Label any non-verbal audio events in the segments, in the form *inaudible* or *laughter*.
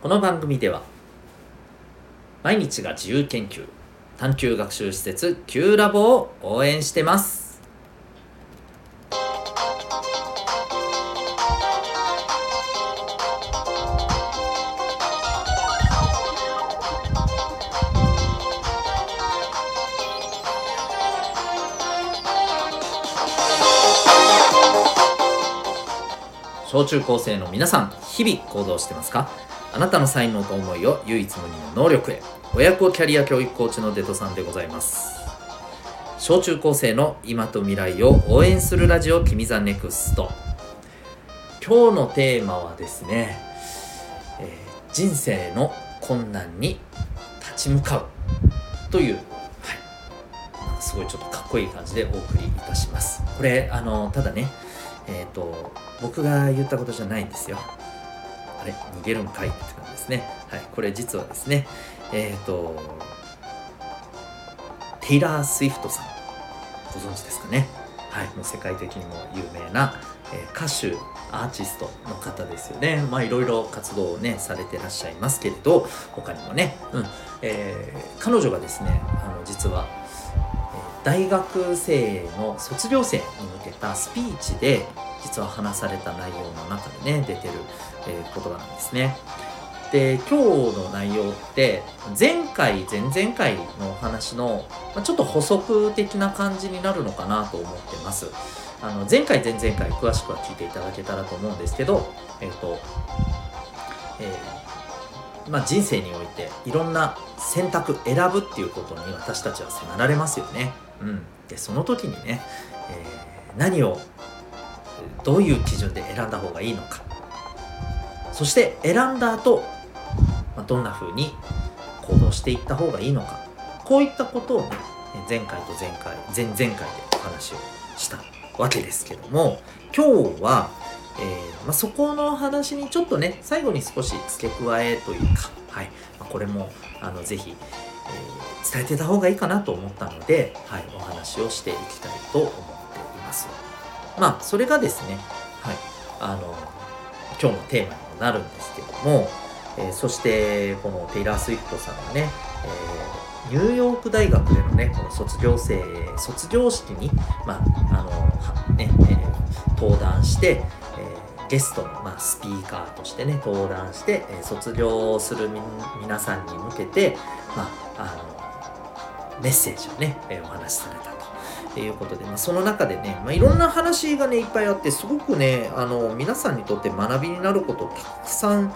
この番組では毎日が自由研究探究学習施設 Q ラボを応援してます。小中高生の皆さん日々行動してますか？あなたの才能と思いを唯一無二の能力へ。親子キャリア教育コーチのデトさんでございます。小中高生の今と未来を応援するラジオ君 The Next。今日のテーマはですね、えー人生の困難に立ち向かう。という、はい、すごいちょっとかっこいい感じでお送りいたします。これあのただねえっ、と僕が言ったことじゃないんですよ。あれ逃げるんかいって感じですね。はいこれ実はですねえっ、とテイラー・スウィフトさんご存知ですかね？はいもう世界的にも有名な、えー歌手アーティストの方ですよね。まあいろいろ活動をねされてらっしゃいますけれど他にもね、うんえー彼女がですねあの実は、大学生の卒業生に向けたスピーチで実は話された内容の中でね出てる、えー言葉なんですね。で今日の内容って前回前々回のお話の、まあ、ちょっと補足的な感じになるのかなと思ってます。あの前回前々回詳しくは聞いていただけたらと思うんですけど、えっ、と、えーまあ、人生においていろんな選択選ぶっていうことに私たちは迫られますよね。うん、でその時にね、え何をどういう基準で選んだ方がいいのか。そして選んだ後、まあ、どんな風に行動していった方がいいのか。こういったことをね前回と前回前々回でお話をしたわけですけども今日は、えーまあ、そこの話にちょっとね最後に少し付け加えというか、はい。まあ、これもあのぜひ、えー伝えてた方がいいかなと思ったので、はい、お話をしていきたいと思っています。まあそれがですね、はい、あの今日のテーマにもなるんですけども、えーそしてこのテイラー・スウィフトさんがね、えーニューヨーク大学でのねこの卒業生卒業式に、まああのねえー登壇して、えーゲストの、まあ、スピーカーとしてね登壇して、え卒業する皆さんに向けて、まあ、あのメッセージをね、えお話しされたと。いうことで、まあ、その中でね、まあ、いろんな話がねいっぱいあってすごくねあの皆さんにとって学びになることたくさん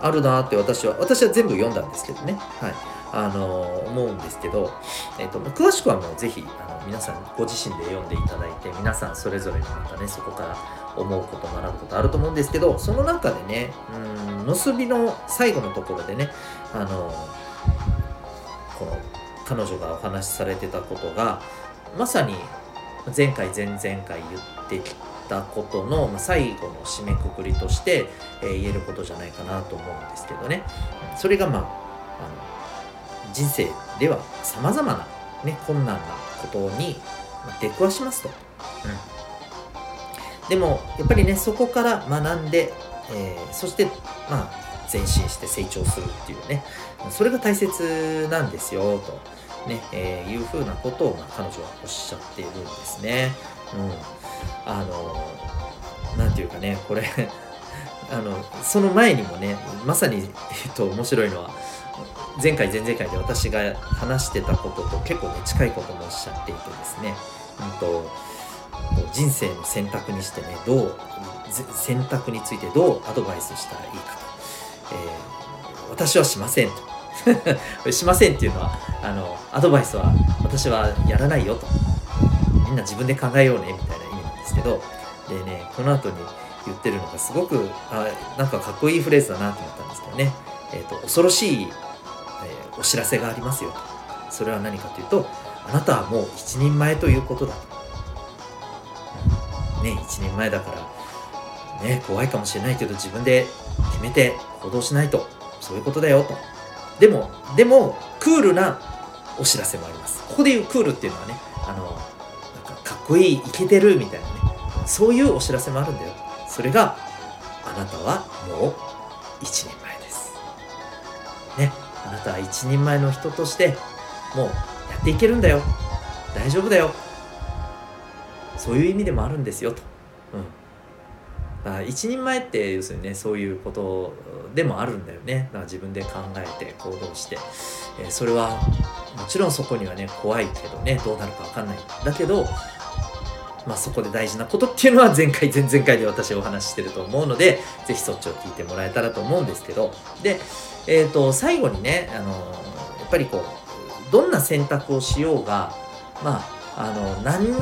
あるなって私は私は全部読んだんですけどね。はい。あの思うんですけど、えっと詳しくはもうぜひあの皆さんご自身で読んでいただいて皆さんそれぞれのまたねそこから思うこと学ぶことあると思うんですけどその中でねうん結びの最後のところでねあのこの彼女がお話しされてたことがまさに前回前々回言ってきたことのま最後の締めくくりとして、え言えることじゃないかなと思うんですけどね。それがまああの人生ではさまざまな、ね、困難なことに出くわしますと。うん、でもやっぱりねそこから学んで、えーそしてまあ前進して成長するっていうね。それが大切なんですよと、ねえーいうふうなことを、まあ、彼女はおっしゃっているんですね。うん、あのなんていうかねこれ *laughs* あのその前にもねまさに、えっと、面白いのは前回前々回で私が話してたことと結構ね近いこともおっしゃっていてですね、うん、と人生の選択にしてねどう選択についてどうアドバイスしたらいいかと、えー私はしませんと。*laughs* しませんっていうのはあのアドバイスは私はやらないよと。みんな自分で考えようねみたいな意味なんですけどでねこの後に言ってるのがすごくあなんかかっこいいフレーズだなと思ったんですけどね、えー、と恐ろしい、えーお知らせがありますよと。それは何かというとあなたはもう一人前ということだと、ね一人前だからね怖いかもしれないけど自分で決めて行動しないと。そういうことだよと。でもでもクールなお知らせもあります。ここで言うクールっていうのはねあのなんかかっこいいイケてるみたいなねそういうお知らせもあるんだよ。それがあなたはもう一人前です。ねあなたは一人前の人としてもうやっていけるんだよ。大丈夫だよ。そういう意味でもあるんですよと、うん、だから一人前って要するにねそういうことでもあるんだよね。だから自分で考えて行動して、えー、それはもちろんそこにはね怖いけどねどうなるか分かんない。だけどまあ、そこで大事なことっていうのは前回前々回で私お話ししてると思うので是非そっちを聞いてもらえたらと思うんですけど。で、えー、と最後にね、あのやっぱりこうどんな選択をしようがまああの何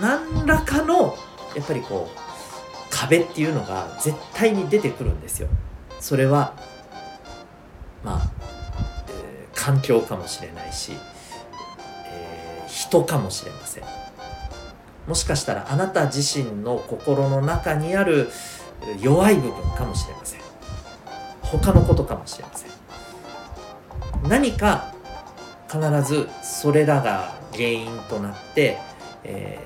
何らかのやっぱりこう壁っていうのが絶対に出てくるんですよ。それはまあ、えー、環境かもしれないし、えー、人かもしれません。もしかしたらあなた自身の心の中にある弱い部分かもしれません他のことかもしれません何か必ずそれらが原因となって、え、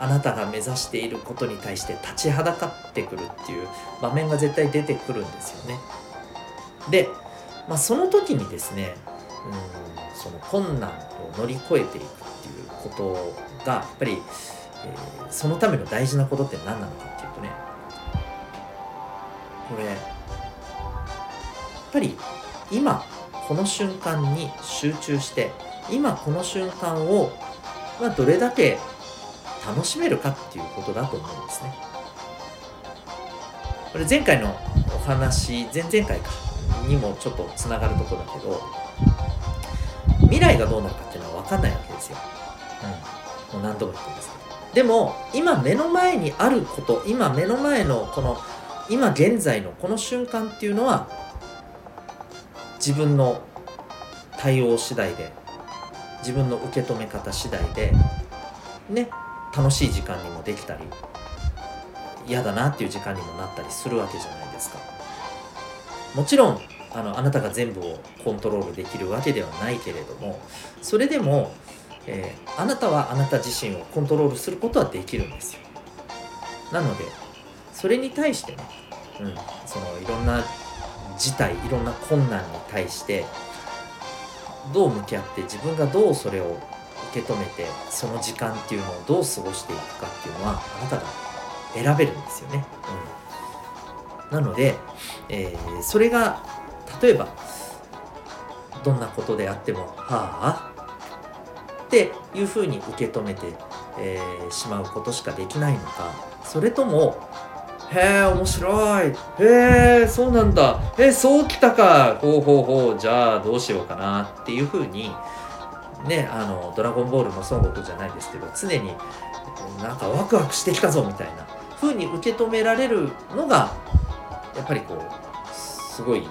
あなたが目指していることに対して立ちはだかってくるっていう場面が絶対出てくるんですよね。で、まあ、その時にですねうんその困難を乗り越えていくっていうことがやっぱりえー、そのための大事なことって何なのかっていうとねこれやっぱり今この瞬間に集中して今この瞬間を、まあ、どれだけ楽しめるかっていうことだと思うんですね。これ前回のお話前々回かにもちょっとつながるところだけど未来がどうなるかっていうのは分かんないわけですよ。うん、もう何度も言ってますでも今目の前にあること今目の前のこの今現在のこの瞬間っていうのは自分の対応次第で自分の受け止め方次第でね楽しい時間にもできたり嫌だなっていう時間にもなったりするわけじゃないですか。もちろんあのあなたが全部をコントロールできるわけではないけれどもそれでもえー、あなたはあなた自身をコントロールすることはできるんですよ。なのでそれに対してね、うん、そのいろんな事態いろんな困難に対してどう向き合って自分がどうそれを受け止めてその時間っていうのをどう過ごしていくかっていうのはあなたが選べるんですよね。うん、なので、えー、それが例えばどんなことであっても「はあっていうふうに受け止めて、えー、しまうことしかできないのかそれともへえ面白いへえそうなんだへえそうきたかほうほうほうじゃあどうしようかなっていうふうにねあの「ドラゴンボール」の孫悟空じゃないですけど常になんかワクワクしてきたぞみたいな風に受け止められるのがやっぱりこうすごい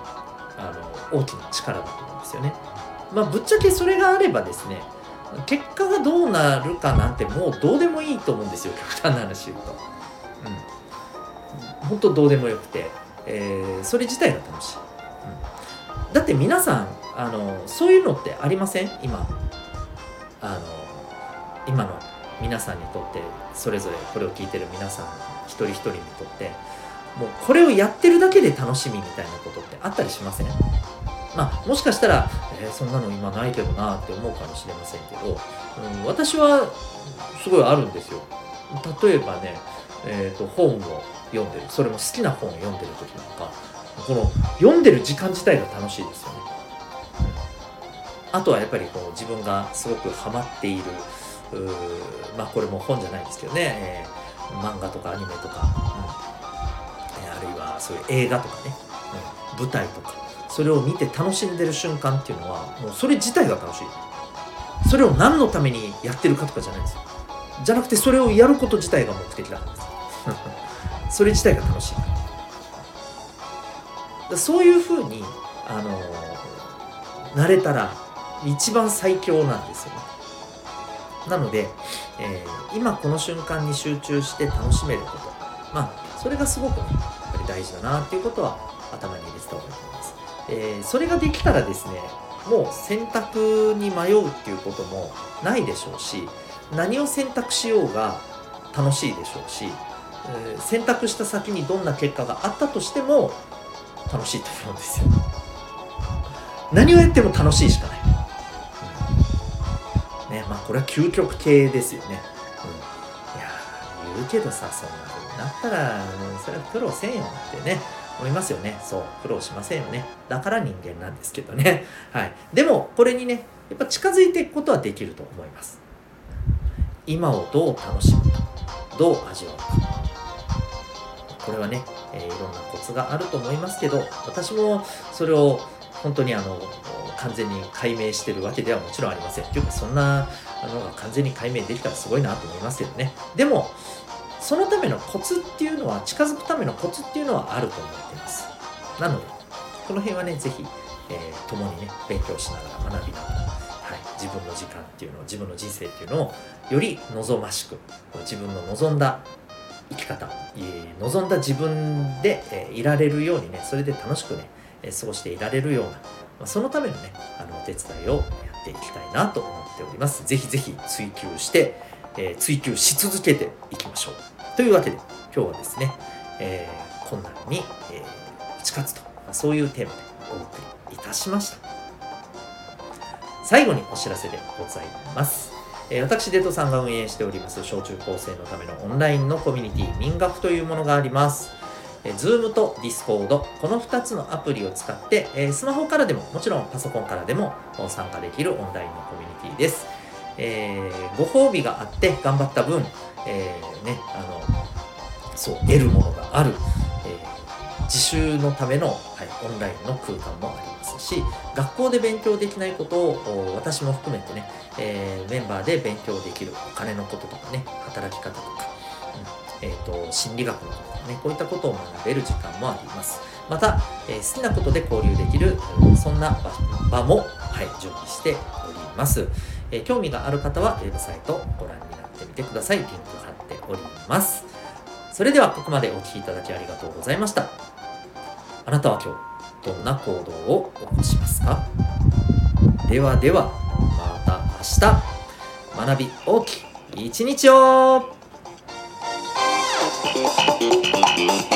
あの大きな力だと思うんですよね。まあ、ぶっちゃけそれがあればですね結果がどうなるかなんてもうどうでもいいと思うんですよ極端な話言うと。うん、本当どうでもよくて、えー、それ自体が楽しい。うん、だって皆さんあのそういうのってありません？今あの今の皆さんにとってそれぞれこれを聞いてる皆さん一人一人にとってもうこれをやってるだけで楽しみみたいなことってあったりしません？まあ、もしかしたら、えー、そんなの今ないけどなって思うかもしれませんけど、うん、私はすごいあるんですよ。例えばね、えーと、本を読んでるそれも好きな本を読んでる時なんかこの読んでる時間自体が楽しいですよね。あとはやっぱりこう自分がすごくハマっているまあこれも本じゃないんですけどね、えー、漫画とかアニメとか、うん、あるいはそういう映画とかね、うん、舞台とかそれを見て楽しんでる瞬間っていうのはもうそれ自体が楽しい。それを何のためにやってるかとかじゃないんですよ。じゃなくてそれをやること自体が目的だからです。*laughs* それ自体が楽しい。からそういうふうにあのなれたら一番最強なんですよ。ねなので、えー、今この瞬間に集中して楽しめること。まあそれがすごくねやっぱり大事だなっていうことは頭に入れてた方がいいと思います。えー、それができたらですねもう選択に迷うっていうこともないでしょうし何を選択しようが楽しいでしょうし、えー、選択した先にどんな結果があったとしても楽しいと思うんですよ。何をやっても楽しいしかない、まあこれは究極系ですよね、うん、いや言うけどさそんな風になったらそれは苦労せんよってね思いますよね。そう苦労しませんよね。だから人間なんですけどね。*laughs* はい。でもこれにねやっぱ近づいていくことはできると思います。今をどう楽しむかどう味わうか。これはね、えー、いろんなコツがあると思いますけど私もそれを本当にあの完全に解明してるわけではもちろんありません。というかそんなのが完全に解明できたらすごいなと思いますけどね。でもそのためのコツっていうのは近づくためのコツっていうのはあると思ってます。なのでこの辺はね是非、えー、共にね勉強しながら学びながら、はい、自分の時間っていうのを自分の人生っていうのをより望ましく自分の望んだ生き方望んだ自分で、えいられるようにねそれで楽しくねえ過ごしていられるような、まそのためのね、あのお手伝いをやっていきたいなと思っております。ぜひぜひ追求して、えー、追求し続けていきましょう。というわけで、今日はですね、えー、困難に、えー、打ち勝つと、まあ、そういうテーマでお送りいたしました。最後にお知らせでございます。え私、デトさんが運営しております小中高生のためのオンラインのコミュニティ民学というものがあります。え Zoom と Discord この2つのアプリを使って、えスマホからでももちろんパソコンからでも参加できるオンラインのコミュニティです、えー、ご褒美があって頑張った分、えー、ねあのそう得るものがある、えー、自習のための、はい、オンラインの空間もありますし学校で勉強できないことを私も含めてね、えメンバーで勉強できるお金のこととかね働き方とか、えーと心理学のことかね、こういったことを学べる時間もあります。また、えー、好きなことで交流できる、そんな場も、はい、準備しております、えー、興味がある方はウェブサイトをご覧になってみてください。リンク貼っております。それではここまでお聴きいただきありがとうございました。あなたは今日、どんな行動を起こしますか？ではでは、また明日、学び大きい一日を Thank you.